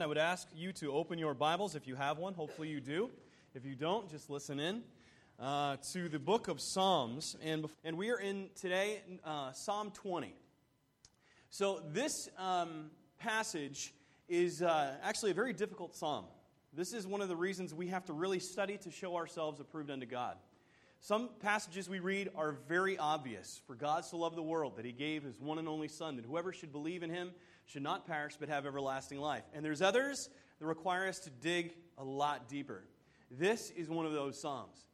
I would ask you to open your Bibles if you have one. Hopefully, you do. If you don't, just listen in uh, to the book of Psalms. And, and we are in today uh, Psalm 20. So, this um, passage is uh, actually a very difficult psalm. This is one of the reasons we have to really study to show ourselves approved unto God. Some passages we read are very obvious. For God so loved the world that he gave his one and only Son, that whoever should believe in him should not perish but have everlasting life. And there's others that require us to dig a lot deeper. This is one of those Psalms.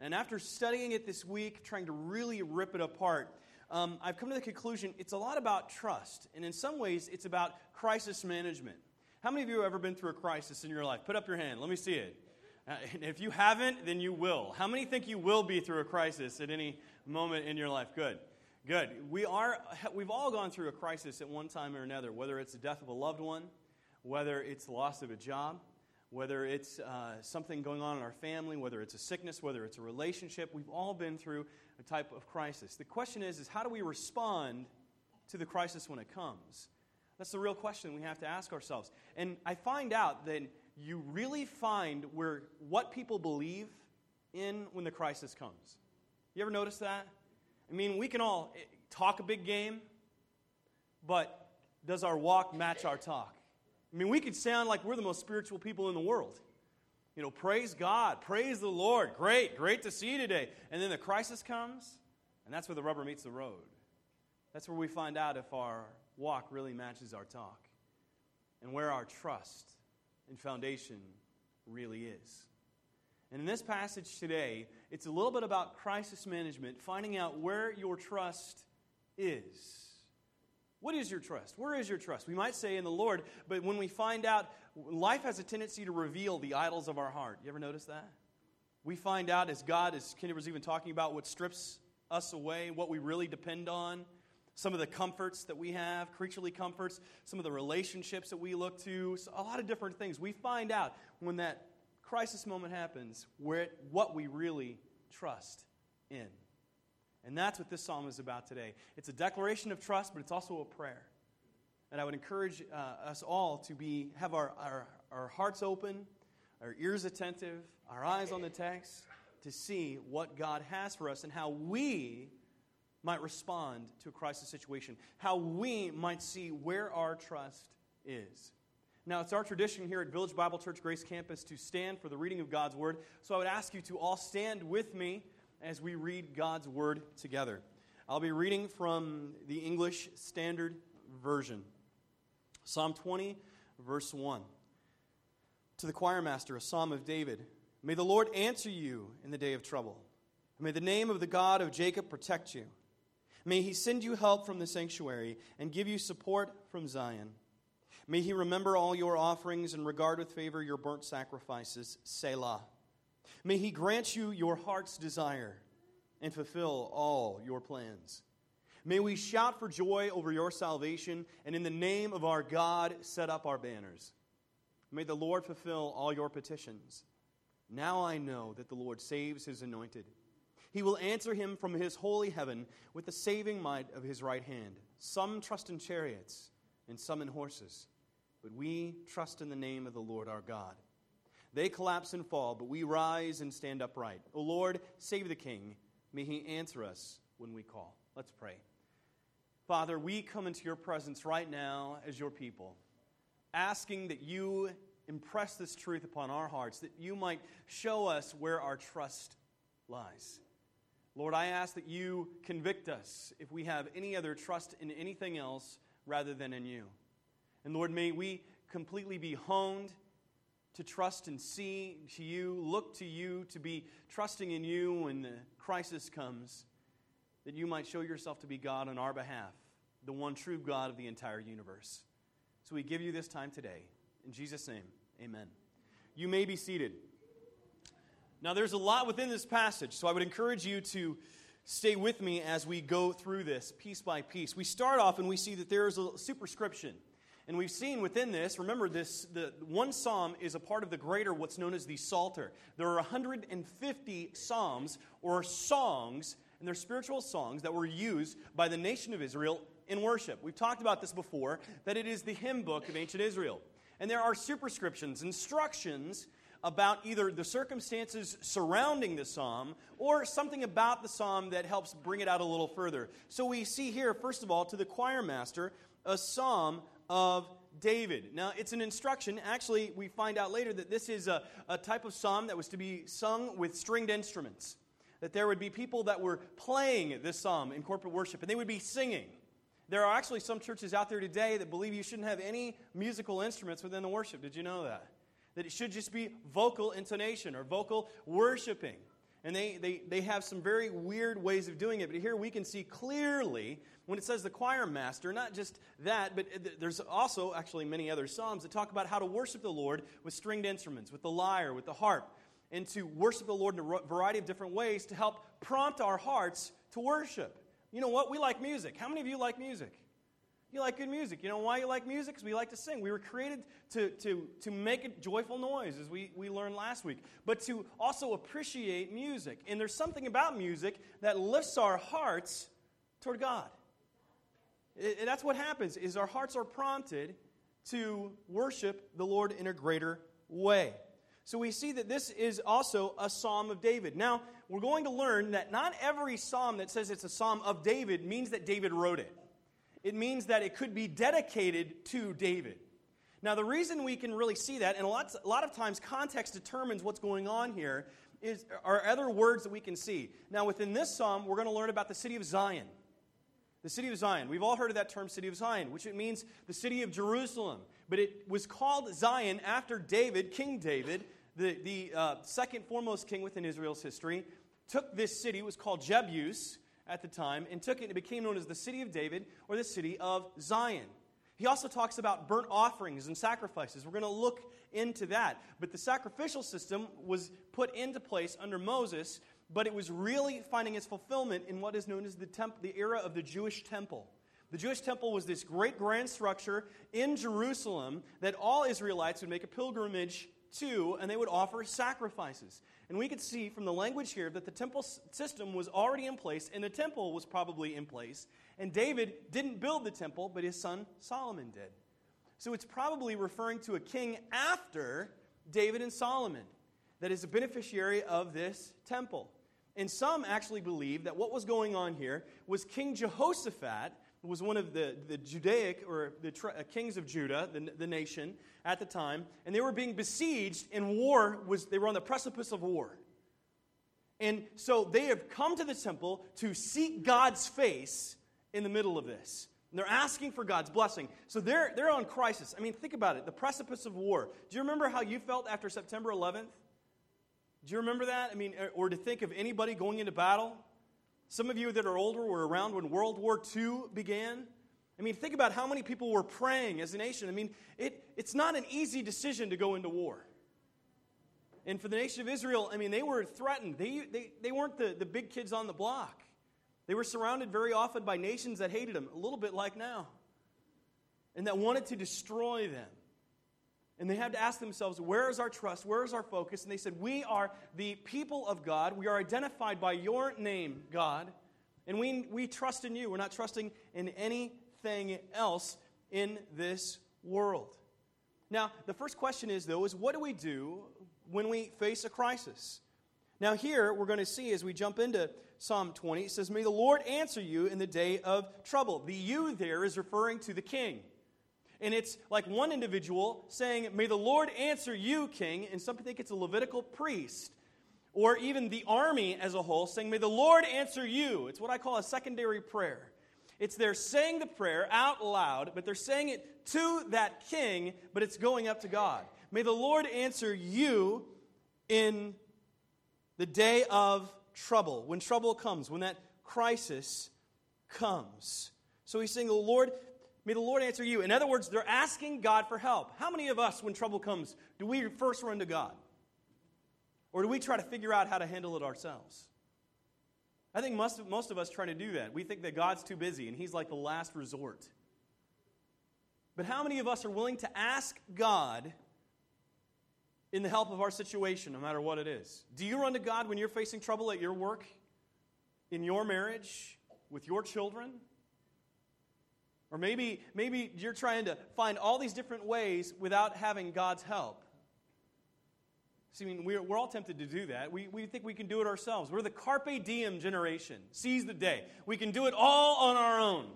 And after studying it this week, trying to really rip it apart, um, I've come to the conclusion it's a lot about trust. And in some ways, it's about crisis management. How many of you have ever been through a crisis in your life? Put up your hand. Let me see it. Uh, if you haven't, then you will. How many think you will be through a crisis at any moment in your life? Good. Good. We are, we've all gone through a crisis at one time or another, whether it's the death of a loved one, whether it's the loss of a job, whether it's uh, something going on in our family, whether it's a sickness, whether it's a relationship. We've all been through a type of crisis. The question is, is how do we respond to the crisis when it comes? That's the real question we have to ask ourselves. And I find out that you really find where what people believe in when the crisis comes. You ever notice that? I mean, we can all eh, talk a big game, but does our walk match our talk? I mean, we could sound like we're the most spiritual people in the world. You know, praise God, praise the Lord. Great, great to see you today. And then the crisis comes, and that's where the rubber meets the road. That's where we find out if our walk really matches our talk and where our trust and foundation really is. And in this passage today, it's a little bit about crisis management, finding out where your trust is. What is your trust? Where is your trust? We might say in the Lord, but when we find out, life has a tendency to reveal the idols of our heart. You ever notice that? We find out as God, as Kenny was even talking about, what strips us away, what we really depend on, some of the comforts that we have, creaturely comforts, some of the relationships that we look to, a lot of different things. We find out when that crisis moment happens, where, what we really trust in. And that's what this psalm is about today. It's a declaration of trust, but it's also a prayer. And I would encourage uh, us all to be, have our, our, our hearts open, our ears attentive, our eyes on the text, to see what God has for us and how we might respond to a crisis situation, how we might see where our trust is. Now, it's our tradition here at Village Bible Church Grace Campus to stand for the reading of God's Word. So I would ask you to all stand with me as we read God's Word together. I'll be reading from the English Standard Version Psalm 20, verse 1. To the choir master, a psalm of David May the Lord answer you in the day of trouble. May the name of the God of Jacob protect you. May he send you help from the sanctuary and give you support from Zion. May he remember all your offerings and regard with favor your burnt sacrifices. Selah. May he grant you your heart's desire and fulfill all your plans. May we shout for joy over your salvation and in the name of our God set up our banners. May the Lord fulfill all your petitions. Now I know that the Lord saves his anointed. He will answer him from his holy heaven with the saving might of his right hand. Some trust in chariots and some in horses but we trust in the name of the Lord our God. They collapse and fall, but we rise and stand upright. O Lord, save the King. May he answer us when we call. Let's pray. Father, we come into your presence right now as your people, asking that you impress this truth upon our hearts, that you might show us where our trust lies. Lord, I ask that you convict us if we have any other trust in anything else rather than in you. And Lord, may we completely be honed to trust and see to you, look to you, to be trusting in you when the crisis comes, that you might show yourself to be God on our behalf, the one true God of the entire universe. So we give you this time today. In Jesus' name, amen. You may be seated. Now, there's a lot within this passage, so I would encourage you to stay with me as we go through this piece by piece. We start off and we see that there is a superscription. And we've seen within this, remember this, the one psalm is a part of the greater what's known as the Psalter. There are 150 psalms or songs, and they're spiritual songs that were used by the nation of Israel in worship. We've talked about this before, that it is the hymn book of ancient Israel. And there are superscriptions, instructions about either the circumstances surrounding the psalm or something about the psalm that helps bring it out a little further. So we see here, first of all, to the choir master, a psalm of David. Now, it's an instruction. Actually, we find out later that this is a, a type of psalm that was to be sung with stringed instruments. That there would be people that were playing this psalm in corporate worship, and they would be singing. There are actually some churches out there today that believe you shouldn't have any musical instruments within the worship. Did you know that? That it should just be vocal intonation or vocal worshiping. And they, they, they have some very weird ways of doing it. But here we can see clearly when it says the choir master, not just that, but there's also actually many other psalms that talk about how to worship the Lord with stringed instruments, with the lyre, with the harp, and to worship the Lord in a variety of different ways to help prompt our hearts to worship. You know what? We like music. How many of you like music? You like good music. You know why you like music? Because we like to sing. We were created to, to, to make a joyful noise, as we, we learned last week, but to also appreciate music. And there's something about music that lifts our hearts toward God. It, that's what happens is our hearts are prompted to worship the Lord in a greater way. So we see that this is also a psalm of David. Now, we're going to learn that not every psalm that says it's a psalm of David means that David wrote it. It means that it could be dedicated to David. Now, the reason we can really see that, and a lot, a lot of times context determines what's going on here, is, are other words that we can see. Now, within this psalm, we're going to learn about the city of Zion. The city of Zion. We've all heard of that term, city of Zion, which it means the city of Jerusalem. But it was called Zion after David, King David, the, the uh, second foremost king within Israel's history, took this city, it was called Jebus at the time, and took it and it became known as the city of David or the city of Zion. He also talks about burnt offerings and sacrifices. We're going to look into that. But the sacrificial system was put into place under Moses, but it was really finding its fulfillment in what is known as the, temp- the era of the Jewish temple. The Jewish temple was this great grand structure in Jerusalem that all Israelites would make a pilgrimage to, and they would offer sacrifices. And we could see from the language here that the temple system was already in place, and the temple was probably in place. And David didn't build the temple, but his son Solomon did. So it's probably referring to a king after David and Solomon that is a beneficiary of this temple. And some actually believe that what was going on here was King Jehoshaphat was one of the, the Judaic or the uh, kings of Judah, the, the nation at the time, and they were being besieged, and war was, they were on the precipice of war. And so they have come to the temple to seek God's face in the middle of this. And they're asking for God's blessing. So they're, they're on crisis. I mean, think about it the precipice of war. Do you remember how you felt after September 11th? Do you remember that? I mean, or to think of anybody going into battle? Some of you that are older were around when World War II began. I mean, think about how many people were praying as a nation. I mean, it, it's not an easy decision to go into war. And for the nation of Israel, I mean, they were threatened. They, they, they weren't the, the big kids on the block. They were surrounded very often by nations that hated them, a little bit like now, and that wanted to destroy them. And they had to ask themselves, where is our trust? Where is our focus? And they said, We are the people of God. We are identified by your name, God. And we, we trust in you. We're not trusting in anything else in this world. Now, the first question is, though, is what do we do when we face a crisis? Now, here we're going to see as we jump into Psalm 20, it says, May the Lord answer you in the day of trouble. The you there is referring to the king. And it's like one individual saying, May the Lord answer you, king. And some think it's a Levitical priest. Or even the army as a whole saying, May the Lord answer you. It's what I call a secondary prayer. It's they're saying the prayer out loud, but they're saying it to that king, but it's going up to God. May the Lord answer you in the day of trouble, when trouble comes, when that crisis comes. So he's saying, The Lord, May the Lord answer you. In other words, they're asking God for help. How many of us, when trouble comes, do we first run to God? Or do we try to figure out how to handle it ourselves? I think most of, most of us try to do that. We think that God's too busy and He's like the last resort. But how many of us are willing to ask God in the help of our situation, no matter what it is? Do you run to God when you're facing trouble at your work, in your marriage, with your children? Or maybe, maybe you're trying to find all these different ways without having God's help. See, I mean, we're, we're all tempted to do that. We, we think we can do it ourselves. We're the carpe diem generation. Seize the day. We can do it all on our own.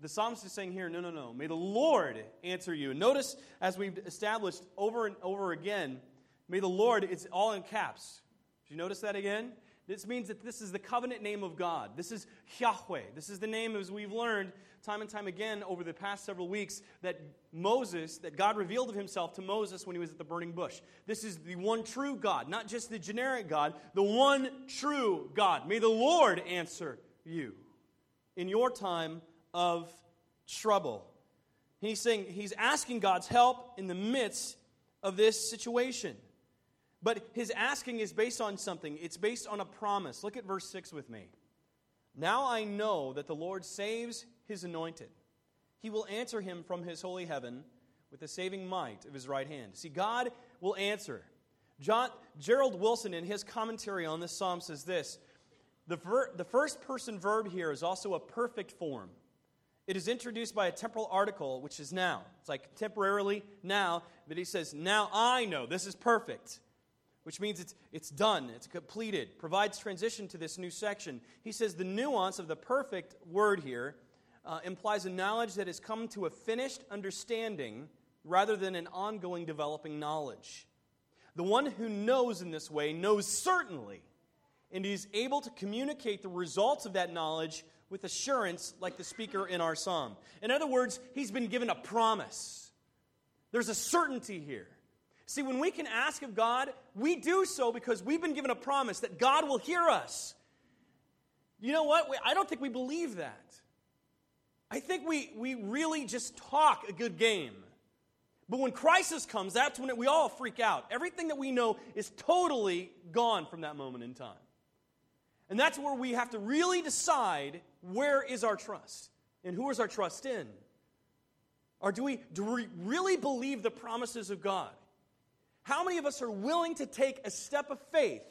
The psalmist is saying here, no, no, no. May the Lord answer you. And notice, as we've established over and over again, may the Lord, it's all in caps. Did you notice that again? This means that this is the covenant name of God. This is Yahweh. This is the name, as we've learned time and time again over the past several weeks, that Moses, that God revealed of himself to Moses when he was at the burning bush. This is the one true God, not just the generic God, the one true God. May the Lord answer you in your time of trouble. He's saying, he's asking God's help in the midst of this situation. But his asking is based on something, it's based on a promise. Look at verse 6 with me. Now I know that the Lord saves his anointed. He will answer him from his holy heaven with the saving might of his right hand. See, God will answer. John, Gerald Wilson, in his commentary on this psalm, says this the, ver, the first person verb here is also a perfect form. It is introduced by a temporal article, which is now. It's like temporarily now, but he says, Now I know. This is perfect which means it's, it's done, it's completed, provides transition to this new section. He says the nuance of the perfect word here uh, implies a knowledge that has come to a finished understanding rather than an ongoing developing knowledge. The one who knows in this way knows certainly, and is able to communicate the results of that knowledge with assurance, like the speaker in our psalm. In other words, he's been given a promise. There's a certainty here. See, when we can ask of God, we do so because we've been given a promise that God will hear us. You know what? I don't think we believe that. I think we, we really just talk a good game. But when crisis comes, that's when it, we all freak out. Everything that we know is totally gone from that moment in time. And that's where we have to really decide where is our trust and who is our trust in. Or do we, do we really believe the promises of God? How many of us are willing to take a step of faith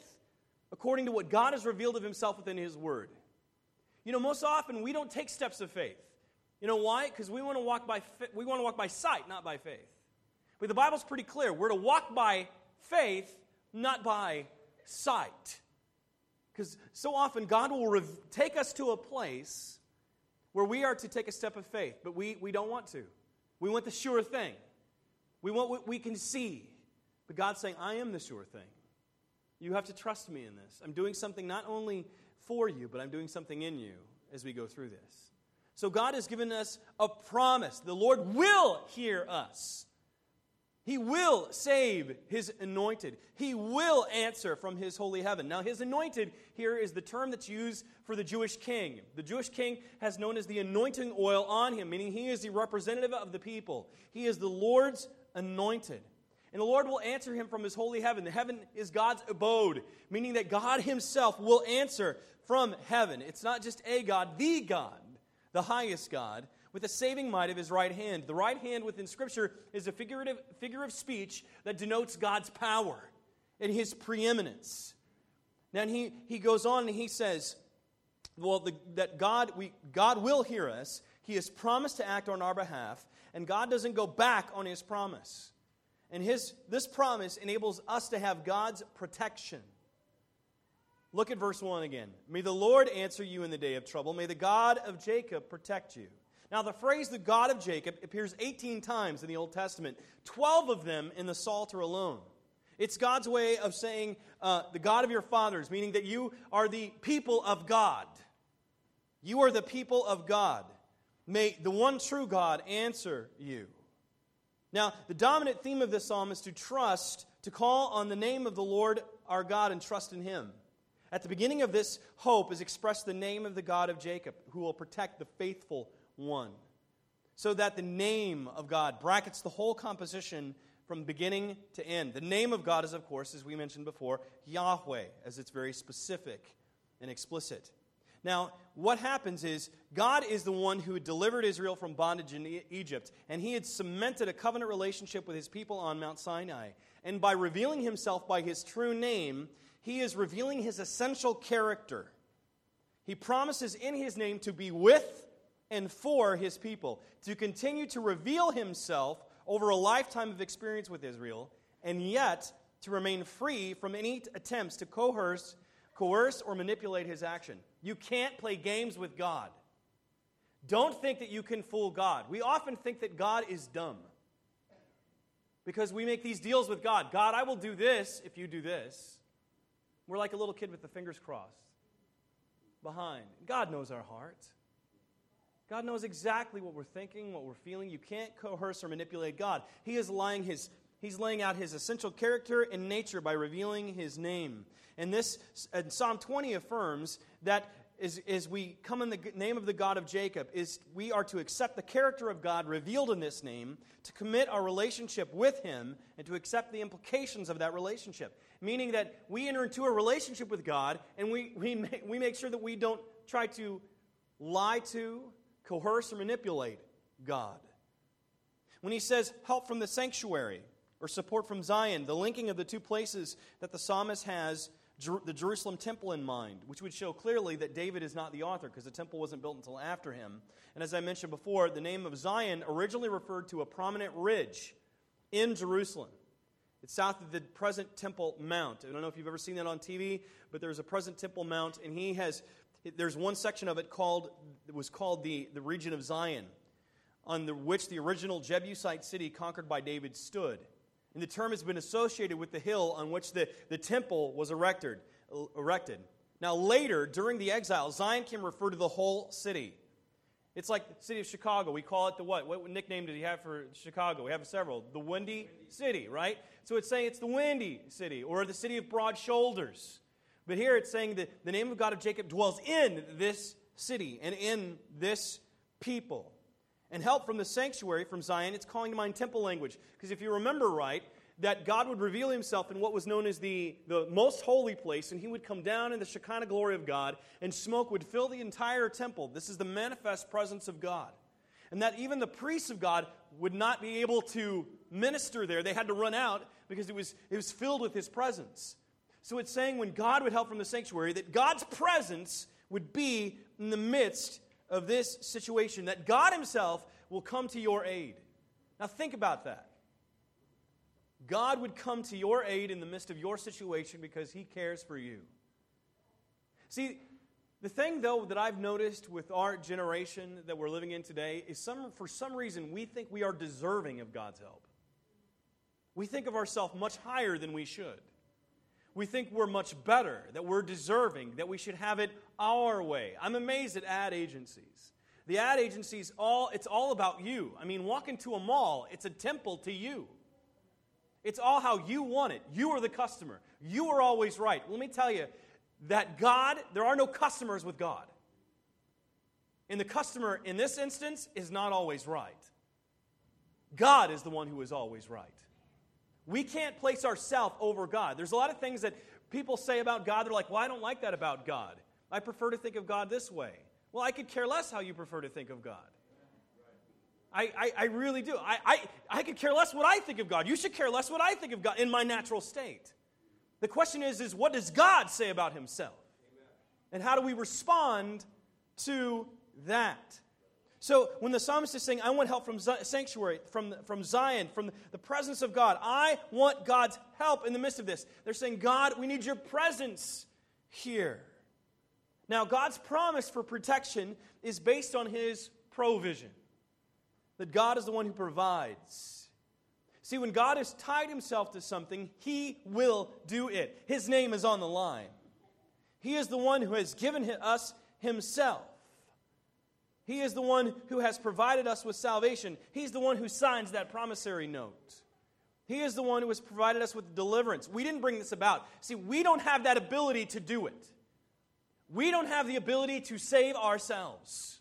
according to what God has revealed of Himself within His Word? You know, most often we don't take steps of faith. You know why? Because we want to walk by we want to walk by sight, not by faith. But the Bible's pretty clear. We're to walk by faith, not by sight. Because so often God will rev- take us to a place where we are to take a step of faith, but we, we don't want to. We want the sure thing. We want what we can see. But God's saying, I am the sure thing. You have to trust me in this. I'm doing something not only for you, but I'm doing something in you as we go through this. So God has given us a promise. The Lord will hear us. He will save his anointed. He will answer from his holy heaven. Now, his anointed here is the term that's used for the Jewish king. The Jewish king has known as the anointing oil on him, meaning he is the representative of the people. He is the Lord's anointed. And the Lord will answer him from his holy heaven. The heaven is God's abode, meaning that God himself will answer from heaven. It's not just a God, the God, the highest God, with the saving might of his right hand. The right hand within Scripture is a figurative figure of speech that denotes God's power and his preeminence. Then he, he goes on and he says, well, the, that God, we, God will hear us. He has promised to act on our behalf, and God doesn't go back on his promise. And his, this promise enables us to have God's protection. Look at verse 1 again. May the Lord answer you in the day of trouble. May the God of Jacob protect you. Now, the phrase the God of Jacob appears 18 times in the Old Testament, 12 of them in the Psalter alone. It's God's way of saying uh, the God of your fathers, meaning that you are the people of God. You are the people of God. May the one true God answer you. Now, the dominant theme of this psalm is to trust, to call on the name of the Lord our God and trust in Him. At the beginning of this hope is expressed the name of the God of Jacob, who will protect the faithful one. So that the name of God brackets the whole composition from beginning to end. The name of God is, of course, as we mentioned before, Yahweh, as it's very specific and explicit. Now, what happens is God is the one who delivered Israel from bondage in Egypt, and he had cemented a covenant relationship with his people on Mount Sinai. And by revealing himself by his true name, he is revealing his essential character. He promises in his name to be with and for his people, to continue to reveal himself over a lifetime of experience with Israel, and yet to remain free from any attempts to coerce, coerce or manipulate his action. You can't play games with God. Don't think that you can fool God. We often think that God is dumb because we make these deals with God. God, I will do this if you do this. We're like a little kid with the fingers crossed behind. God knows our heart. God knows exactly what we're thinking, what we're feeling. You can't coerce or manipulate God. He is lying his He's laying out his essential character and nature by revealing his name. And this and Psalm 20 affirms that as, as we come in the name of the God of Jacob, is we are to accept the character of God revealed in this name, to commit our relationship with him, and to accept the implications of that relationship. Meaning that we enter into a relationship with God, and we, we, make, we make sure that we don't try to lie to, coerce, or manipulate God. When he says help from the sanctuary or support from Zion, the linking of the two places that the psalmist has the Jerusalem temple in mind, which would show clearly that David is not the author because the temple wasn't built until after him. And as I mentioned before, the name of Zion originally referred to a prominent ridge in Jerusalem. It's south of the present Temple Mount. I don't know if you've ever seen that on TV, but there's a present Temple Mount, and he has there's one section of it called was called the, the region of Zion, on the, which the original Jebusite city conquered by David stood. And the term has been associated with the hill on which the, the temple was erected, erected. Now, later, during the exile, Zion can refer to the whole city. It's like the city of Chicago. We call it the what? What nickname did he have for Chicago? We have several. The Windy City, right? So it's saying it's the Windy City or the city of broad shoulders. But here it's saying that the name of God of Jacob dwells in this city and in this people and help from the sanctuary from Zion, it's calling to mind temple language. Because if you remember right, that God would reveal himself in what was known as the, the most holy place, and he would come down in the Shekinah glory of God, and smoke would fill the entire temple. This is the manifest presence of God. And that even the priests of God would not be able to minister there. They had to run out because it was, it was filled with his presence. So it's saying when God would help from the sanctuary, that God's presence would be in the midst of this situation, that God Himself will come to your aid. Now, think about that. God would come to your aid in the midst of your situation because He cares for you. See, the thing, though, that I've noticed with our generation that we're living in today is some, for some reason we think we are deserving of God's help. We think of ourselves much higher than we should we think we're much better, that we're deserving, that we should have it our way. I'm amazed at ad agencies. The ad agencies all it's all about you. I mean, walk into a mall, it's a temple to you. It's all how you want it. You are the customer. You are always right. Let me tell you that God, there are no customers with God. And the customer in this instance is not always right. God is the one who is always right. We can't place ourselves over God. There's a lot of things that people say about God. They're like, well, I don't like that about God. I prefer to think of God this way. Well, I could care less how you prefer to think of God. I, I, I really do. I, I, I could care less what I think of God. You should care less what I think of God in my natural state. The question is, is what does God say about himself? And how do we respond to that? So when the psalmist is saying, I want help from sanctuary, from, from Zion, from the presence of God, I want God's help in the midst of this. They're saying, God, we need your presence here. Now, God's promise for protection is based on his provision, that God is the one who provides. See, when God has tied himself to something, he will do it. His name is on the line. He is the one who has given us himself. He is the one who has provided us with salvation. He's the one who signs that promissory note. He is the one who has provided us with deliverance. We didn't bring this about. See, we don't have that ability to do it. We don't have the ability to save ourselves.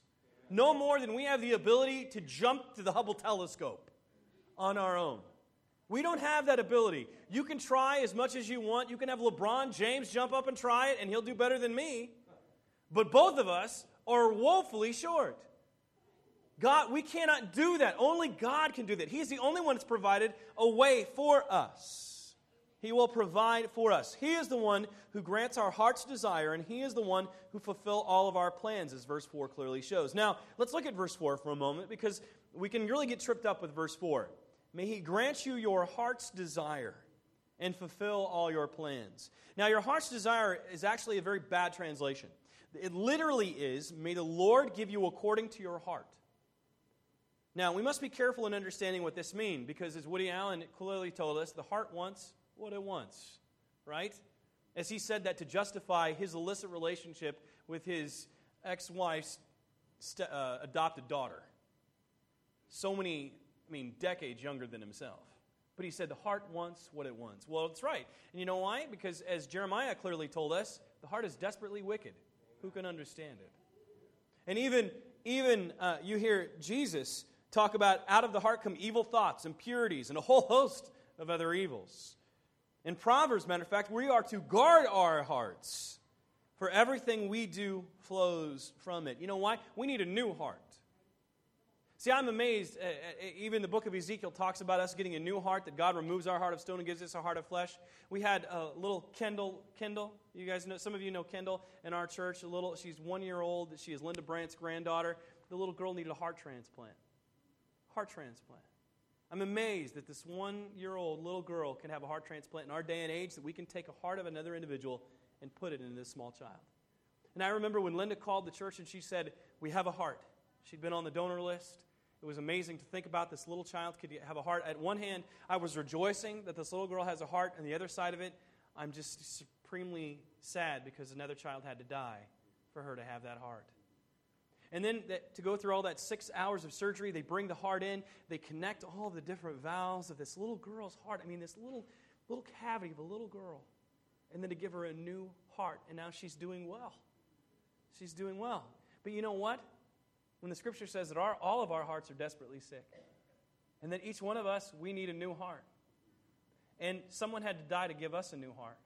No more than we have the ability to jump to the Hubble telescope on our own. We don't have that ability. You can try as much as you want. You can have LeBron James jump up and try it, and he'll do better than me. But both of us are woefully short. God, we cannot do that. Only God can do that. He's the only one that's provided a way for us. He will provide for us. He is the one who grants our heart's desire, and He is the one who fulfill all of our plans, as verse 4 clearly shows. Now, let's look at verse 4 for a moment because we can really get tripped up with verse 4. May He grant you your heart's desire and fulfill all your plans. Now, your heart's desire is actually a very bad translation. It literally is, May the Lord give you according to your heart. Now, we must be careful in understanding what this means because, as Woody Allen clearly told us, the heart wants what it wants, right? As he said that to justify his illicit relationship with his ex wife's st- uh, adopted daughter. So many, I mean, decades younger than himself. But he said the heart wants what it wants. Well, it's right. And you know why? Because as Jeremiah clearly told us, the heart is desperately wicked. Who can understand it? And even, even uh, you hear Jesus talk about out of the heart come evil thoughts, impurities, and a whole host of other evils. In Proverbs, matter of fact, we are to guard our hearts, for everything we do flows from it. You know why? We need a new heart. See, I'm amazed. Uh, uh, even the book of Ezekiel talks about us getting a new heart, that God removes our heart of stone and gives us a heart of flesh. We had a little Kendall, Kendall, you guys know, some of you know Kendall in our church, a little, she's one year old. She is Linda Brandt's granddaughter. The little girl needed a heart transplant. Heart transplant. I'm amazed that this one year old little girl can have a heart transplant in our day and age, that we can take a heart of another individual and put it into this small child. And I remember when Linda called the church and she said, We have a heart. She'd been on the donor list. It was amazing to think about this little child could have a heart. At one hand, I was rejoicing that this little girl has a heart, and the other side of it, I'm just supremely sad because another child had to die for her to have that heart. And then that, to go through all that six hours of surgery, they bring the heart in, they connect all the different valves of this little girl's heart. I mean, this little, little cavity of a little girl. And then to give her a new heart. And now she's doing well. She's doing well. But you know what? When the scripture says that our, all of our hearts are desperately sick, and that each one of us, we need a new heart. And someone had to die to give us a new heart,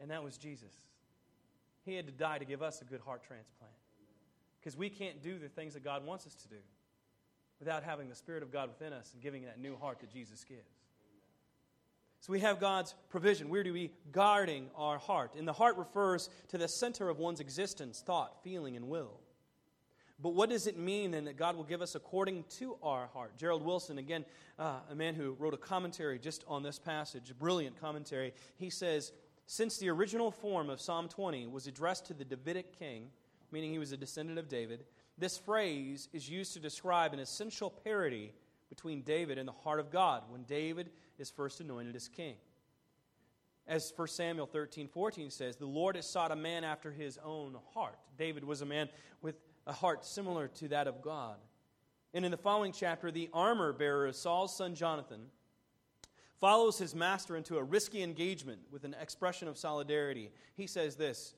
and that was Jesus. He had to die to give us a good heart transplant. Because we can't do the things that God wants us to do without having the Spirit of God within us and giving that new heart that Jesus gives. So we have God's provision. We're to be guarding our heart. And the heart refers to the center of one's existence, thought, feeling, and will. But what does it mean then that God will give us according to our heart? Gerald Wilson, again, uh, a man who wrote a commentary just on this passage, a brilliant commentary, he says, Since the original form of Psalm 20 was addressed to the Davidic king, meaning he was a descendant of David, this phrase is used to describe an essential parity between David and the heart of God when David is first anointed as king. As 1 Samuel 13, 14 says, the Lord has sought a man after his own heart. David was a man with a heart similar to that of God. And in the following chapter, the armor bearer of Saul's son Jonathan follows his master into a risky engagement with an expression of solidarity. He says this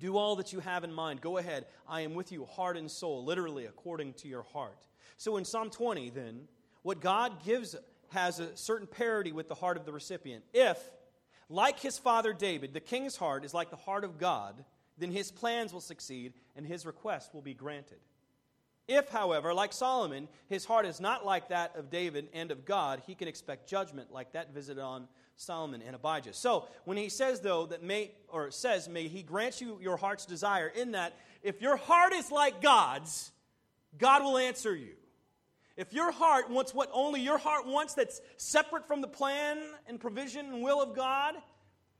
Do all that you have in mind. Go ahead. I am with you, heart and soul, literally according to your heart. So in Psalm 20, then, what God gives has a certain parity with the heart of the recipient. If, like his father David, the king's heart is like the heart of God, then his plans will succeed and his request will be granted. If, however, like Solomon, his heart is not like that of David and of God, he can expect judgment like that visited on Solomon and Abijah. So, when he says, though, that may, or says, may he grant you your heart's desire, in that if your heart is like God's, God will answer you. If your heart wants what only your heart wants that's separate from the plan and provision and will of God,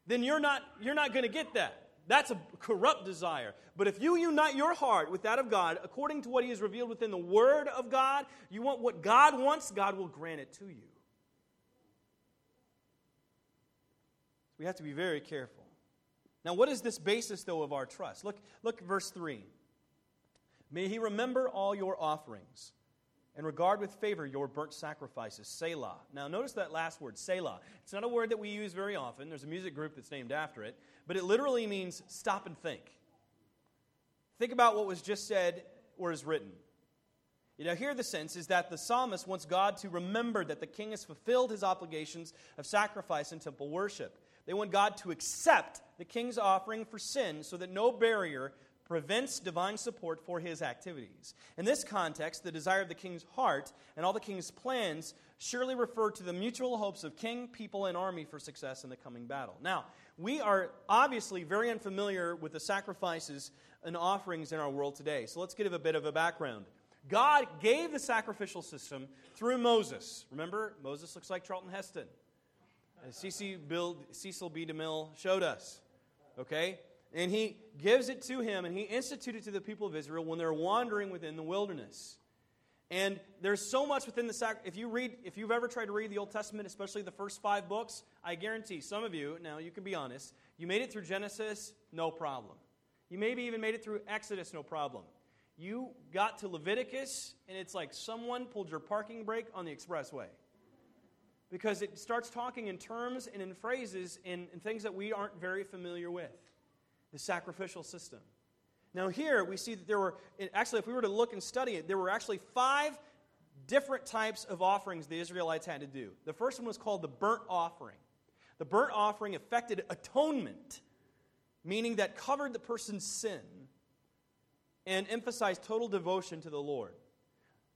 then you're not, you're not going to get that. That's a corrupt desire. But if you unite your heart with that of God, according to what He has revealed within the Word of God, you want what God wants, God will grant it to you. We have to be very careful. Now, what is this basis, though, of our trust? Look, look verse 3. May He remember all your offerings and regard with favor your burnt sacrifices, Selah. Now, notice that last word, Selah. It's not a word that we use very often. There's a music group that's named after it, but it literally means stop and think. Think about what was just said or is written. You know, here the sense is that the psalmist wants God to remember that the king has fulfilled his obligations of sacrifice and temple worship. They want God to accept the king's offering for sin so that no barrier prevents divine support for his activities. In this context, the desire of the king's heart and all the king's plans surely refer to the mutual hopes of king, people, and army for success in the coming battle. Now, we are obviously very unfamiliar with the sacrifices and offerings in our world today. So let's give a bit of a background. God gave the sacrificial system through Moses. Remember, Moses looks like Charlton Heston. Cecil B. DeMille showed us. Okay? And he gives it to him, and he instituted to the people of Israel when they're wandering within the wilderness. And there's so much within the sac. If you read, if you've ever tried to read the Old Testament, especially the first five books, I guarantee some of you, now you can be honest, you made it through Genesis, no problem. You maybe even made it through Exodus, no problem. You got to Leviticus, and it's like someone pulled your parking brake on the expressway. Because it starts talking in terms and in phrases and, and things that we aren't very familiar with the sacrificial system. Now, here we see that there were, actually, if we were to look and study it, there were actually five different types of offerings the Israelites had to do. The first one was called the burnt offering. The burnt offering affected atonement, meaning that covered the person's sin and emphasized total devotion to the Lord.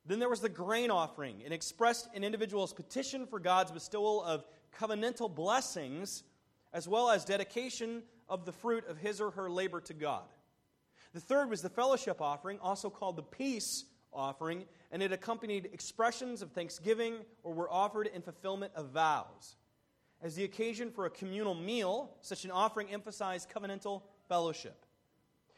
Then there was the grain offering. It expressed an individual's petition for God's bestowal of covenantal blessings as well as dedication of the fruit of his or her labor to God. The third was the fellowship offering, also called the peace offering, and it accompanied expressions of thanksgiving or were offered in fulfillment of vows. As the occasion for a communal meal, such an offering emphasized covenantal fellowship.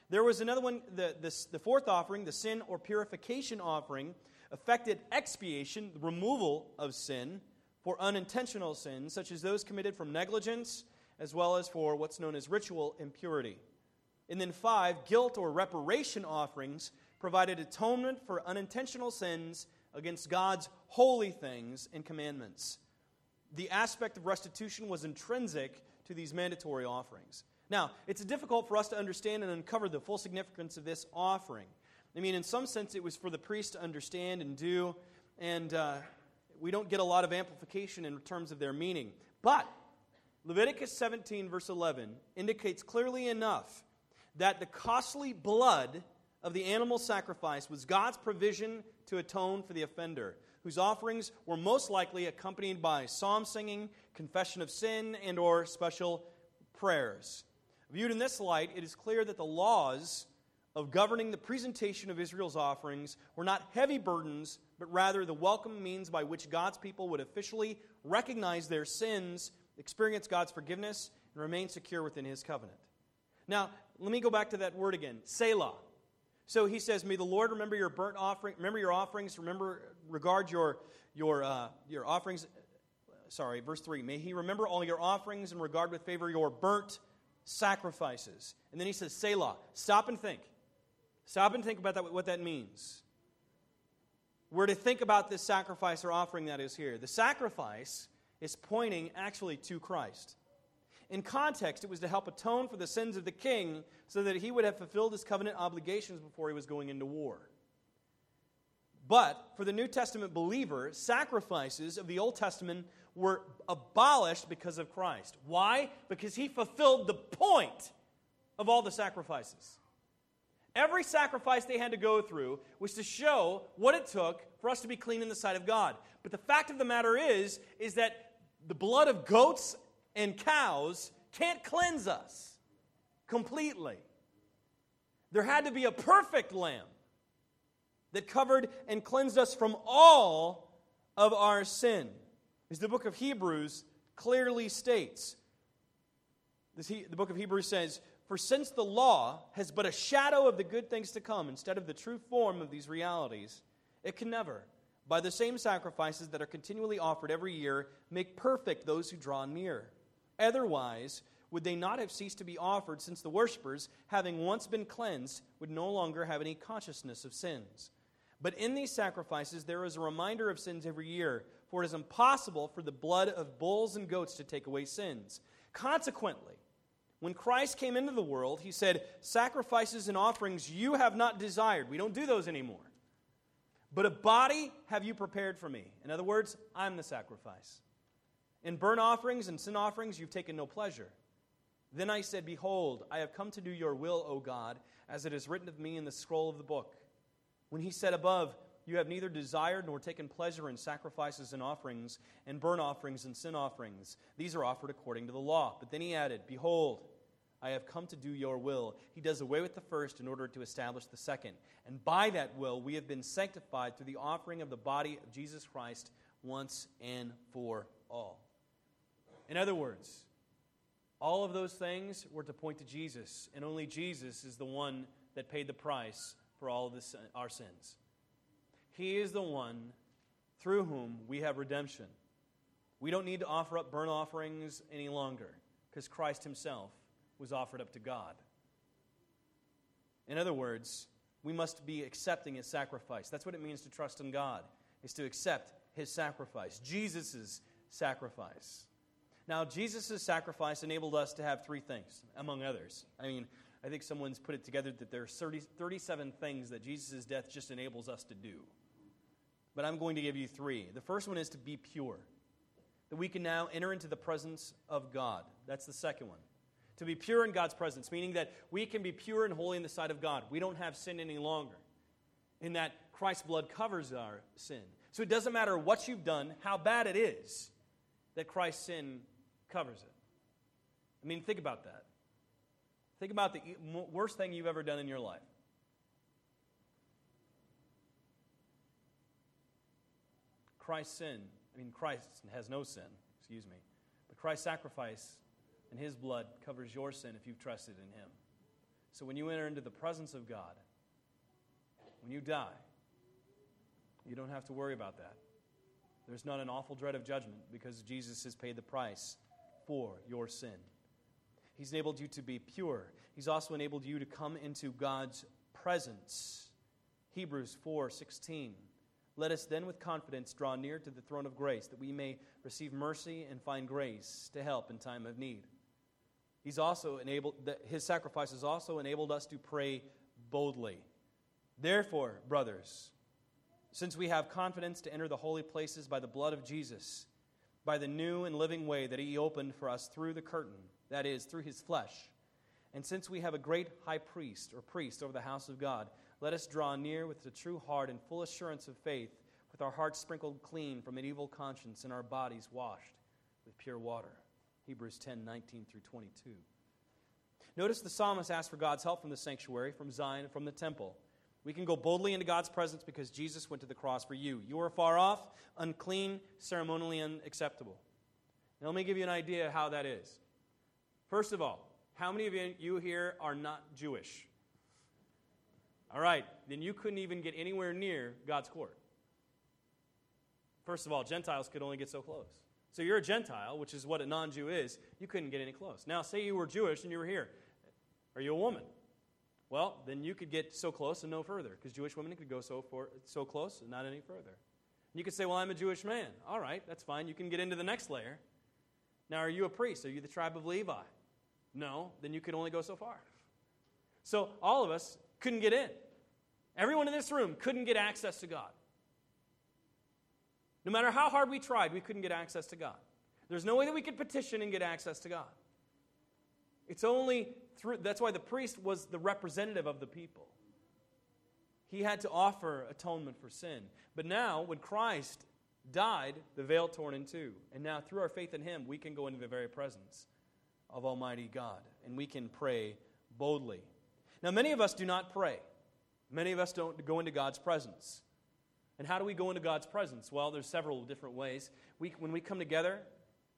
There was another one, the, the, the fourth offering, the sin or purification offering, affected expiation, the removal of sin, for unintentional sins, such as those committed from negligence, as well as for what's known as ritual impurity. And then five, guilt or reparation offerings provided atonement for unintentional sins against God's holy things and commandments. The aspect of restitution was intrinsic to these mandatory offerings. Now, it's difficult for us to understand and uncover the full significance of this offering. I mean, in some sense, it was for the priest to understand and do, and uh, we don't get a lot of amplification in terms of their meaning. But Leviticus 17, verse 11, indicates clearly enough that the costly blood of the animal sacrifice was God's provision to atone for the offender, whose offerings were most likely accompanied by psalm singing, confession of sin, and or special prayers. Viewed in this light, it is clear that the laws of governing the presentation of Israel's offerings were not heavy burdens, but rather the welcome means by which God's people would officially recognize their sins experience God's forgiveness, and remain secure within his covenant. Now, let me go back to that word again Selah. So he says, May the Lord remember your burnt offering, remember your offerings, remember, regard your, your, uh, your offerings. Sorry, verse 3. May he remember all your offerings and regard with favor your burnt sacrifices. And then he says, Selah. Stop and think. Stop and think about that, what that means. We're to think about this sacrifice or offering that is here. The sacrifice is pointing actually to Christ. In context, it was to help atone for the sins of the king so that he would have fulfilled his covenant obligations before he was going into war. But for the New Testament believer, sacrifices of the Old Testament were abolished because of Christ. Why? Because he fulfilled the point of all the sacrifices. Every sacrifice they had to go through was to show what it took for us to be clean in the sight of God. But the fact of the matter is is that the blood of goats and cows can't cleanse us completely. There had to be a perfect lamb that covered and cleansed us from all of our sin. As the book of Hebrews clearly states, the book of Hebrews says, For since the law has but a shadow of the good things to come instead of the true form of these realities, it can never, by the same sacrifices that are continually offered every year, make perfect those who draw near. Otherwise, would they not have ceased to be offered, since the worshippers, having once been cleansed, would no longer have any consciousness of sins? But in these sacrifices, there is a reminder of sins every year, for it is impossible for the blood of bulls and goats to take away sins. Consequently, when Christ came into the world, he said, Sacrifices and offerings you have not desired. We don't do those anymore. But a body have you prepared for me. In other words, I'm the sacrifice. In burnt offerings and sin offerings, you've taken no pleasure. Then I said, Behold, I have come to do your will, O God, as it is written of me in the scroll of the book. When he said above, You have neither desired nor taken pleasure in sacrifices and offerings, and burnt offerings and sin offerings. These are offered according to the law. But then he added, Behold, I have come to do your will. He does away with the first in order to establish the second. And by that will, we have been sanctified through the offering of the body of Jesus Christ once and for all. In other words, all of those things were to point to Jesus, and only Jesus is the one that paid the price for all of this, uh, our sins. He is the one through whom we have redemption. We don't need to offer up burnt offerings any longer because Christ Himself was offered up to God. In other words, we must be accepting His sacrifice. That's what it means to trust in God, is to accept His sacrifice, Jesus' sacrifice. Now, Jesus' sacrifice enabled us to have three things, among others. I mean, I think someone's put it together that there are 30, 37 things that Jesus' death just enables us to do. But I'm going to give you three. The first one is to be pure, that we can now enter into the presence of God. That's the second one. To be pure in God's presence, meaning that we can be pure and holy in the sight of God. We don't have sin any longer, in that Christ's blood covers our sin. So it doesn't matter what you've done, how bad it is, that Christ's sin covers it. I mean, think about that. Think about the worst thing you've ever done in your life. Christ's sin, I mean, Christ has no sin, excuse me, but Christ's sacrifice and his blood covers your sin if you've trusted in him. So when you enter into the presence of God, when you die, you don't have to worry about that. There's not an awful dread of judgment because Jesus has paid the price for your sin. He's enabled you to be pure. He's also enabled you to come into God's presence. Hebrews 4:16. Let us then with confidence draw near to the throne of grace that we may receive mercy and find grace to help in time of need. He's also enabled his sacrifice has also enabled us to pray boldly. Therefore, brothers, since we have confidence to enter the holy places by the blood of Jesus, by the new and living way that he opened for us through the curtain, that is, through his flesh. And since we have a great high priest or priest over the house of God, let us draw near with a true heart and full assurance of faith, with our hearts sprinkled clean from an evil conscience and our bodies washed with pure water. Hebrews 10 19 through 22. Notice the psalmist asked for God's help from the sanctuary, from Zion, from the temple. We can go boldly into God's presence because Jesus went to the cross for you. You are far off, unclean, ceremonially unacceptable. Now, let me give you an idea how that is. First of all, how many of you here are not Jewish? All right, then you couldn't even get anywhere near God's court. First of all, Gentiles could only get so close. So you're a Gentile, which is what a non Jew is, you couldn't get any close. Now, say you were Jewish and you were here. Are you a woman? Well, then you could get so close and no further, because Jewish women could go so, for, so close and not any further. And you could say, Well, I'm a Jewish man. All right, that's fine. You can get into the next layer. Now, are you a priest? Are you the tribe of Levi? No, then you could only go so far. So all of us couldn't get in. Everyone in this room couldn't get access to God. No matter how hard we tried, we couldn't get access to God. There's no way that we could petition and get access to God. It's only through, that's why the priest was the representative of the people. He had to offer atonement for sin. But now, when Christ died, the veil torn in two. And now, through our faith in Him, we can go into the very presence of Almighty God and we can pray boldly. Now, many of us do not pray, many of us don't go into God's presence. And how do we go into God's presence? Well, there's several different ways. We, when we come together,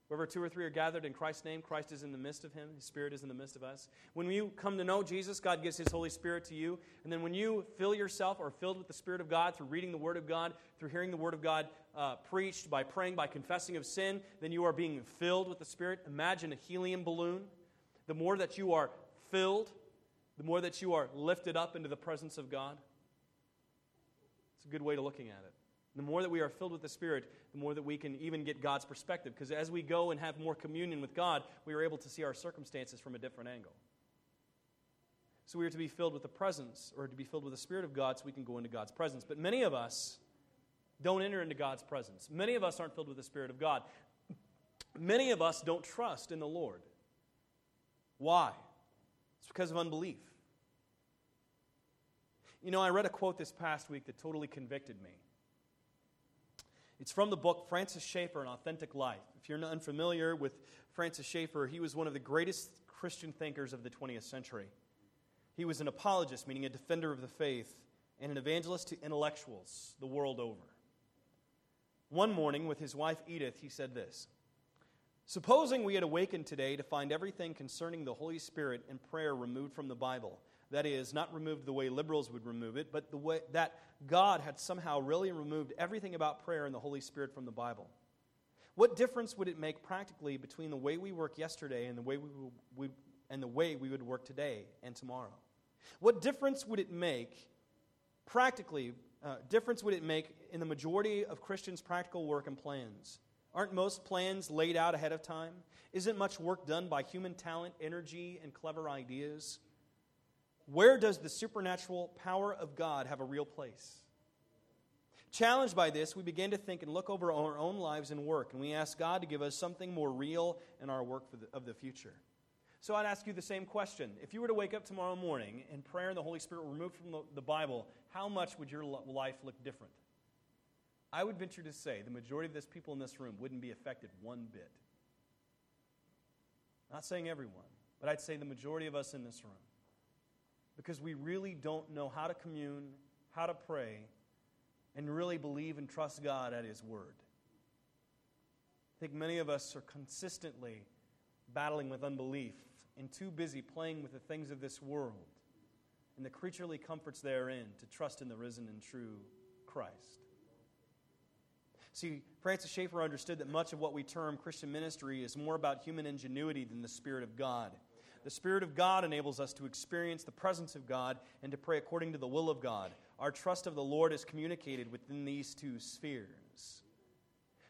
Wherever two or three are gathered in Christ's name, Christ is in the midst of him. His Spirit is in the midst of us. When you come to know Jesus, God gives His Holy Spirit to you. And then when you fill yourself or filled with the Spirit of God through reading the Word of God, through hearing the Word of God uh, preached, by praying, by confessing of sin, then you are being filled with the Spirit. Imagine a helium balloon. The more that you are filled, the more that you are lifted up into the presence of God. It's a good way of looking at it. The more that we are filled with the Spirit, the more that we can even get God's perspective. Because as we go and have more communion with God, we are able to see our circumstances from a different angle. So we are to be filled with the presence, or to be filled with the Spirit of God so we can go into God's presence. But many of us don't enter into God's presence. Many of us aren't filled with the Spirit of God. Many of us don't trust in the Lord. Why? It's because of unbelief. You know, I read a quote this past week that totally convicted me. It's from the book Francis Schaeffer, An Authentic Life. If you're unfamiliar with Francis Schaeffer, he was one of the greatest Christian thinkers of the 20th century. He was an apologist, meaning a defender of the faith, and an evangelist to intellectuals the world over. One morning, with his wife Edith, he said this Supposing we had awakened today to find everything concerning the Holy Spirit and prayer removed from the Bible that is, not removed the way liberals would remove it, but the way that God had somehow really removed everything about prayer and the Holy Spirit from the Bible. What difference would it make practically between the way we work yesterday and the way we, we and the way we would work today and tomorrow? What difference would it make practically? Uh, difference would it make in the majority of Christians' practical work and plans? Aren't most plans laid out ahead of time? Isn't much work done by human talent, energy, and clever ideas? Where does the supernatural power of God have a real place? Challenged by this, we begin to think and look over our own lives and work, and we ask God to give us something more real in our work the, of the future. So I'd ask you the same question. If you were to wake up tomorrow morning and prayer and the Holy Spirit were removed from the, the Bible, how much would your life look different? I would venture to say the majority of this people in this room wouldn't be affected one bit. Not saying everyone, but I'd say the majority of us in this room because we really don't know how to commune, how to pray, and really believe and trust God at His Word. I think many of us are consistently battling with unbelief and too busy playing with the things of this world and the creaturely comforts therein to trust in the risen and true Christ. See, Francis Schaeffer understood that much of what we term Christian ministry is more about human ingenuity than the Spirit of God. The Spirit of God enables us to experience the presence of God and to pray according to the will of God. Our trust of the Lord is communicated within these two spheres.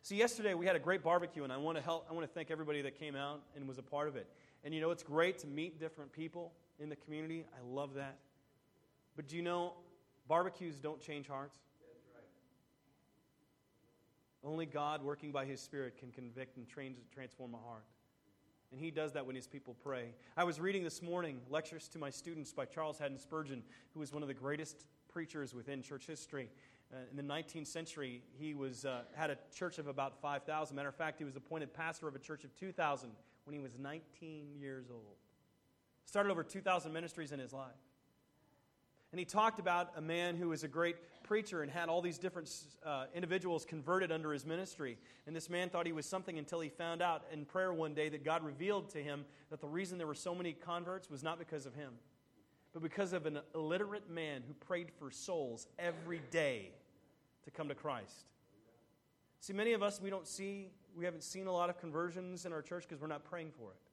See, yesterday we had a great barbecue, and I want to help. I want to thank everybody that came out and was a part of it. And you know, it's great to meet different people in the community. I love that. But do you know, barbecues don't change hearts. Only God, working by His Spirit, can convict and transform a heart. And he does that when his people pray. I was reading this morning lectures to my students by Charles Haddon Spurgeon, who was one of the greatest preachers within church history. Uh, in the 19th century, he was, uh, had a church of about 5,000. Matter of fact, he was appointed pastor of a church of 2,000 when he was 19 years old. Started over 2,000 ministries in his life. And he talked about a man who was a great preacher and had all these different uh, individuals converted under his ministry. And this man thought he was something until he found out in prayer one day that God revealed to him that the reason there were so many converts was not because of him, but because of an illiterate man who prayed for souls every day to come to Christ. See, many of us, we don't see, we haven't seen a lot of conversions in our church because we're not praying for it,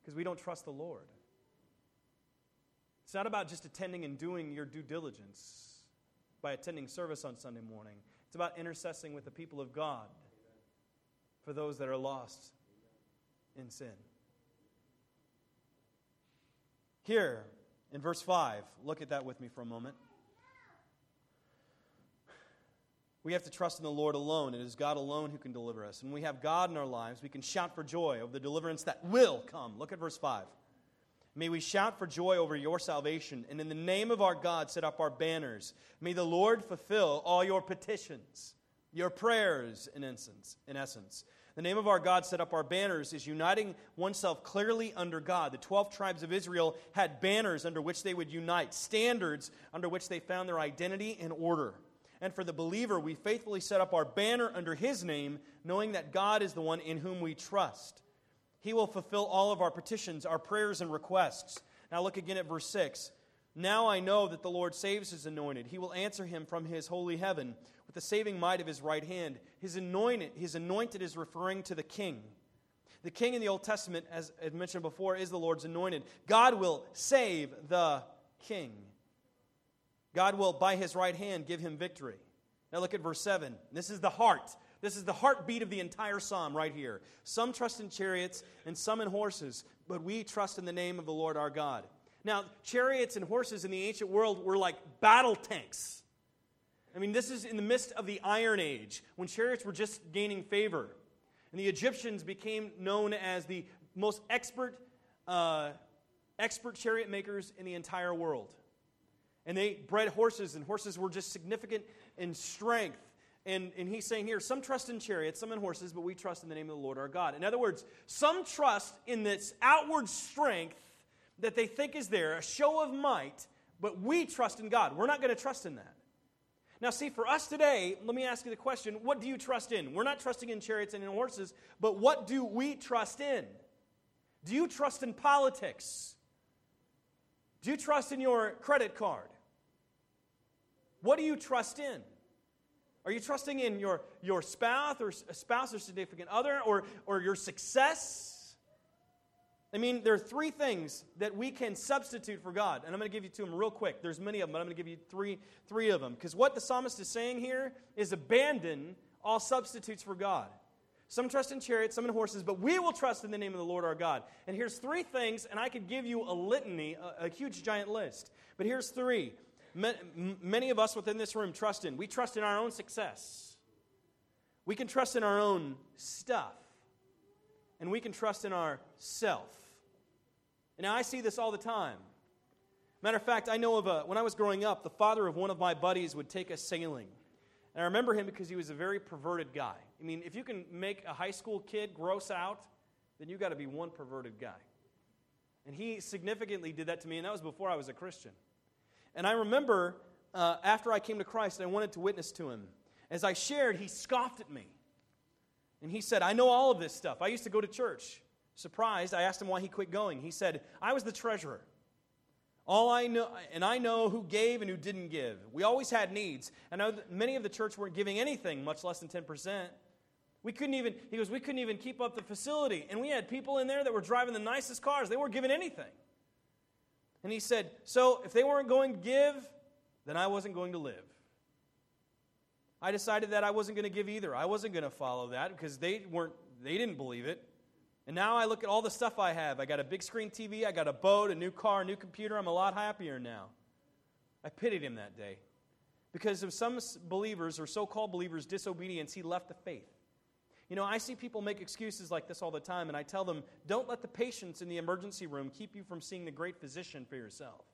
because we don't trust the Lord. It's not about just attending and doing your due diligence by attending service on Sunday morning. It's about intercessing with the people of God for those that are lost in sin. Here in verse 5, look at that with me for a moment. We have to trust in the Lord alone. It is God alone who can deliver us. And when we have God in our lives, we can shout for joy over the deliverance that will come. Look at verse 5. May we shout for joy over your salvation, and in the name of our God set up our banners. May the Lord fulfill all your petitions, your prayers, in essence. In essence. The name of our God set up our banners is uniting oneself clearly under God. The 12 tribes of Israel had banners under which they would unite, standards under which they found their identity and order. And for the believer, we faithfully set up our banner under his name, knowing that God is the one in whom we trust. He will fulfill all of our petitions, our prayers, and requests. Now look again at verse 6. Now I know that the Lord saves his anointed. He will answer him from his holy heaven with the saving might of his right hand. His anointed, his anointed is referring to the king. The king in the Old Testament, as I mentioned before, is the Lord's anointed. God will save the king. God will, by his right hand, give him victory. Now look at verse 7. This is the heart. This is the heartbeat of the entire psalm right here. Some trust in chariots and some in horses, but we trust in the name of the Lord our God. Now, chariots and horses in the ancient world were like battle tanks. I mean, this is in the midst of the Iron Age, when chariots were just gaining favor. And the Egyptians became known as the most expert uh, expert chariot makers in the entire world. And they bred horses, and horses were just significant in strength. And, and he's saying here, some trust in chariots, some in horses, but we trust in the name of the Lord our God. In other words, some trust in this outward strength that they think is there, a show of might, but we trust in God. We're not going to trust in that. Now, see, for us today, let me ask you the question what do you trust in? We're not trusting in chariots and in horses, but what do we trust in? Do you trust in politics? Do you trust in your credit card? What do you trust in? Are you trusting in your, your spouse or spouse or significant other or, or your success? I mean, there are three things that we can substitute for God. And I'm going to give you to them real quick. There's many of them, but I'm going to give you three, three of them. Because what the psalmist is saying here is abandon all substitutes for God. Some trust in chariots, some in horses, but we will trust in the name of the Lord our God. And here's three things, and I could give you a litany, a, a huge giant list. But here's three many of us within this room trust in. We trust in our own success. We can trust in our own stuff. And we can trust in our self. And now I see this all the time. Matter of fact, I know of a, when I was growing up, the father of one of my buddies would take us sailing. And I remember him because he was a very perverted guy. I mean, if you can make a high school kid gross out, then you got to be one perverted guy. And he significantly did that to me, and that was before I was a Christian. And I remember uh, after I came to Christ, I wanted to witness to him. As I shared, he scoffed at me. And he said, I know all of this stuff. I used to go to church. Surprised, I asked him why he quit going. He said, I was the treasurer. All I know, and I know who gave and who didn't give. We always had needs. I know many of the church weren't giving anything, much less than 10%. We couldn't even, he goes, we couldn't even keep up the facility. And we had people in there that were driving the nicest cars. They weren't giving anything. And he said, So if they weren't going to give, then I wasn't going to live. I decided that I wasn't going to give either. I wasn't going to follow that because they weren't they didn't believe it. And now I look at all the stuff I have. I got a big screen TV, I got a boat, a new car, a new computer. I'm a lot happier now. I pitied him that day. Because of some believers or so called believers' disobedience, he left the faith. You know, I see people make excuses like this all the time, and I tell them, don't let the patients in the emergency room keep you from seeing the great physician for yourself.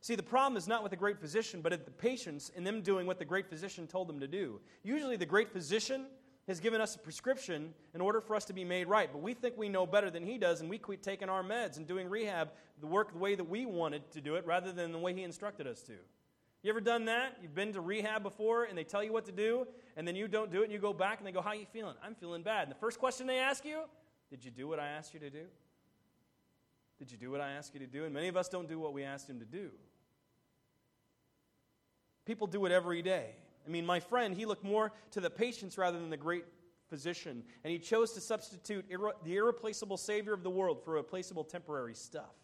See, the problem is not with the great physician, but at the patients and them doing what the great physician told them to do. Usually, the great physician has given us a prescription in order for us to be made right, but we think we know better than he does, and we quit taking our meds and doing rehab the work the way that we wanted to do it rather than the way he instructed us to. You ever done that? You've been to rehab before and they tell you what to do, and then you don't do it, and you go back and they go, How are you feeling? I'm feeling bad. And the first question they ask you, Did you do what I asked you to do? Did you do what I asked you to do? And many of us don't do what we asked him to do. People do it every day. I mean, my friend, he looked more to the patients rather than the great physician, and he chose to substitute the irreplaceable Savior of the world for replaceable temporary stuff.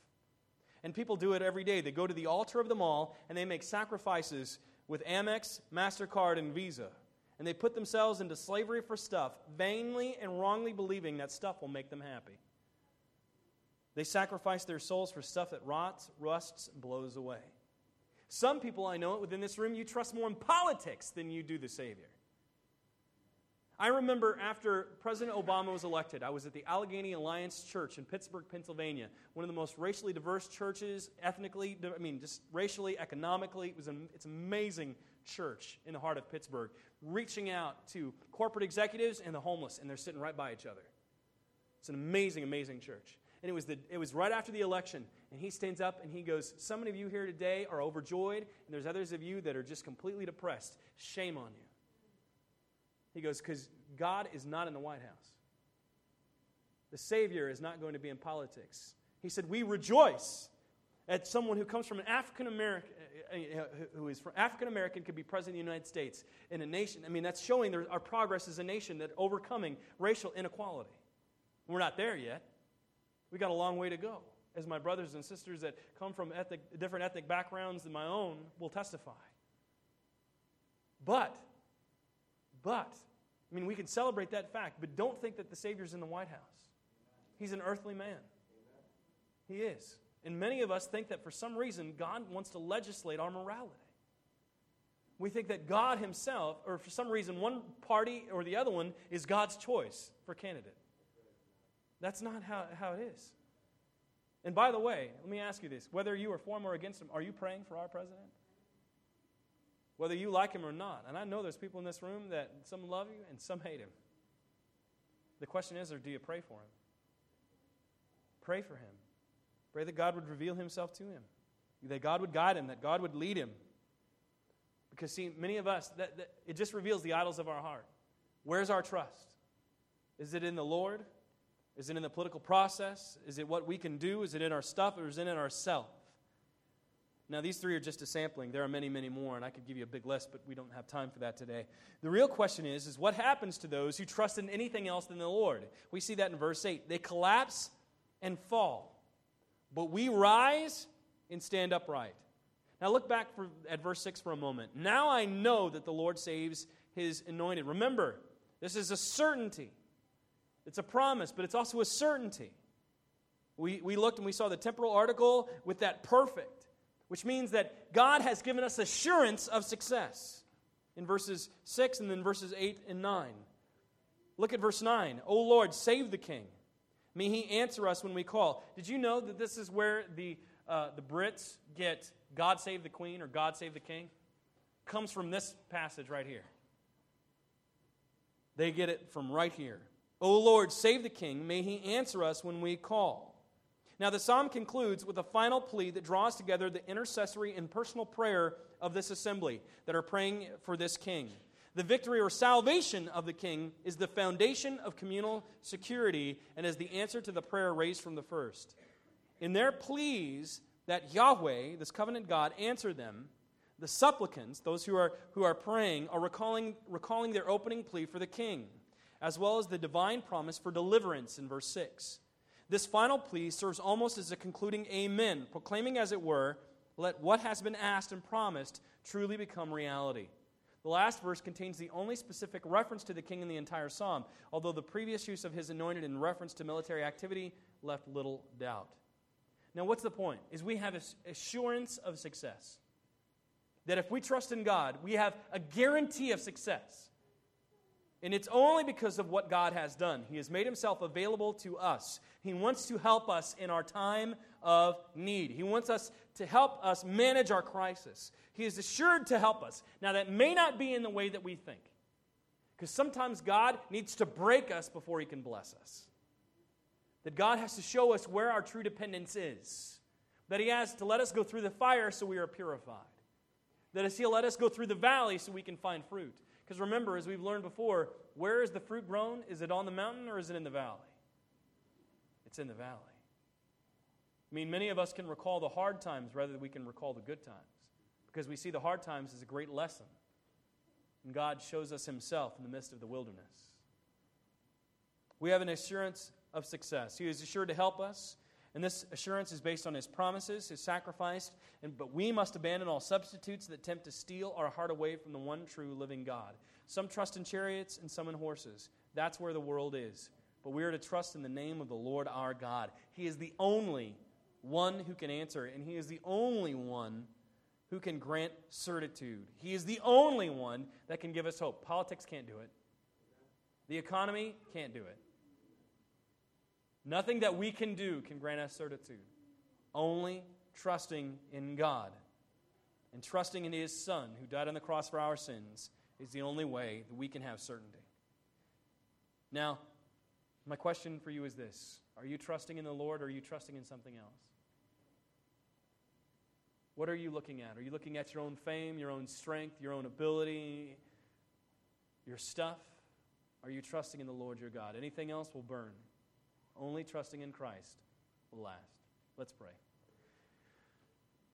And people do it every day. They go to the altar of them all and they make sacrifices with Amex, MasterCard, and Visa. And they put themselves into slavery for stuff, vainly and wrongly believing that stuff will make them happy. They sacrifice their souls for stuff that rots, rusts, and blows away. Some people I know within this room, you trust more in politics than you do the Savior. I remember after President Obama was elected, I was at the Allegheny Alliance Church in Pittsburgh, Pennsylvania, one of the most racially diverse churches, ethnically, I mean, just racially, economically. It was an it's amazing church in the heart of Pittsburgh, reaching out to corporate executives and the homeless, and they're sitting right by each other. It's an amazing, amazing church. And it was, the, it was right after the election, and he stands up and he goes, Some of you here today are overjoyed, and there's others of you that are just completely depressed. Shame on you. He goes, Because God is not in the White House. The Savior is not going to be in politics. He said, We rejoice at someone who comes from an African American, who is from African American, could be president of the United States in a nation. I mean, that's showing our progress as a nation that overcoming racial inequality. We're not there yet. We got a long way to go. As my brothers and sisters that come from ethnic, different ethnic backgrounds than my own will testify. But, but, I mean, we can celebrate that fact, but don't think that the Savior's in the White House. He's an earthly man. He is. And many of us think that for some reason God wants to legislate our morality. We think that God Himself, or for some reason, one party or the other one is God's choice for candidate. That's not how, how it is. And by the way, let me ask you this whether you are for him or against him, are you praying for our president? Whether you like him or not. And I know there's people in this room that some love you and some hate him. The question is, or do you pray for him? Pray for him. Pray that God would reveal himself to him, that God would guide him, that God would lead him. Because, see, many of us, that, that, it just reveals the idols of our heart. Where's our trust? Is it in the Lord? Is it in the political process? Is it what we can do? Is it in our stuff or is it in ourself? Now, these three are just a sampling. There are many, many more, and I could give you a big list, but we don't have time for that today. The real question is, is what happens to those who trust in anything else than the Lord? We see that in verse 8. They collapse and fall, but we rise and stand upright. Now, look back for, at verse 6 for a moment. Now I know that the Lord saves his anointed. Remember, this is a certainty. It's a promise, but it's also a certainty. We, we looked and we saw the temporal article with that perfect, which means that God has given us assurance of success in verses 6 and then verses 8 and 9. Look at verse 9. O Lord, save the king. May he answer us when we call. Did you know that this is where the, uh, the Brits get God save the queen or God save the king? Comes from this passage right here. They get it from right here. O Lord, save the king. May he answer us when we call. Now, the psalm concludes with a final plea that draws together the intercessory and personal prayer of this assembly that are praying for this king. The victory or salvation of the king is the foundation of communal security and is the answer to the prayer raised from the first. In their pleas that Yahweh, this covenant God, answer them, the supplicants, those who are, who are praying, are recalling, recalling their opening plea for the king as well as the divine promise for deliverance in verse 6. This final plea serves almost as a concluding amen, proclaiming, as it were, let what has been asked and promised truly become reality. The last verse contains the only specific reference to the king in the entire psalm, although the previous use of his anointed in reference to military activity left little doubt. Now, what's the point? Is we have assurance of success. That if we trust in God, we have a guarantee of success. And it's only because of what God has done. He has made himself available to us. He wants to help us in our time of need. He wants us to help us manage our crisis. He is assured to help us. Now, that may not be in the way that we think, because sometimes God needs to break us before he can bless us. That God has to show us where our true dependence is. That he has to let us go through the fire so we are purified. That he'll let us go through the valley so we can find fruit. Because remember, as we've learned before, where is the fruit grown? Is it on the mountain or is it in the valley? It's in the valley. I mean, many of us can recall the hard times rather than we can recall the good times because we see the hard times as a great lesson. And God shows us Himself in the midst of the wilderness. We have an assurance of success. He is assured to help us, and this assurance is based on his promises, his sacrifice, and, but we must abandon all substitutes that tempt to steal our heart away from the one true living God. Some trust in chariots and some in horses. That's where the world is. But we are to trust in the name of the Lord our God. He is the only one who can answer, and He is the only one who can grant certitude. He is the only one that can give us hope. Politics can't do it, the economy can't do it. Nothing that we can do can grant us certitude. Only trusting in God and trusting in His Son, who died on the cross for our sins, is the only way that we can have certainty. Now, my question for you is this Are you trusting in the Lord or are you trusting in something else? What are you looking at? Are you looking at your own fame, your own strength, your own ability, your stuff? Are you trusting in the Lord your God? Anything else will burn. Only trusting in Christ will last. Let's pray.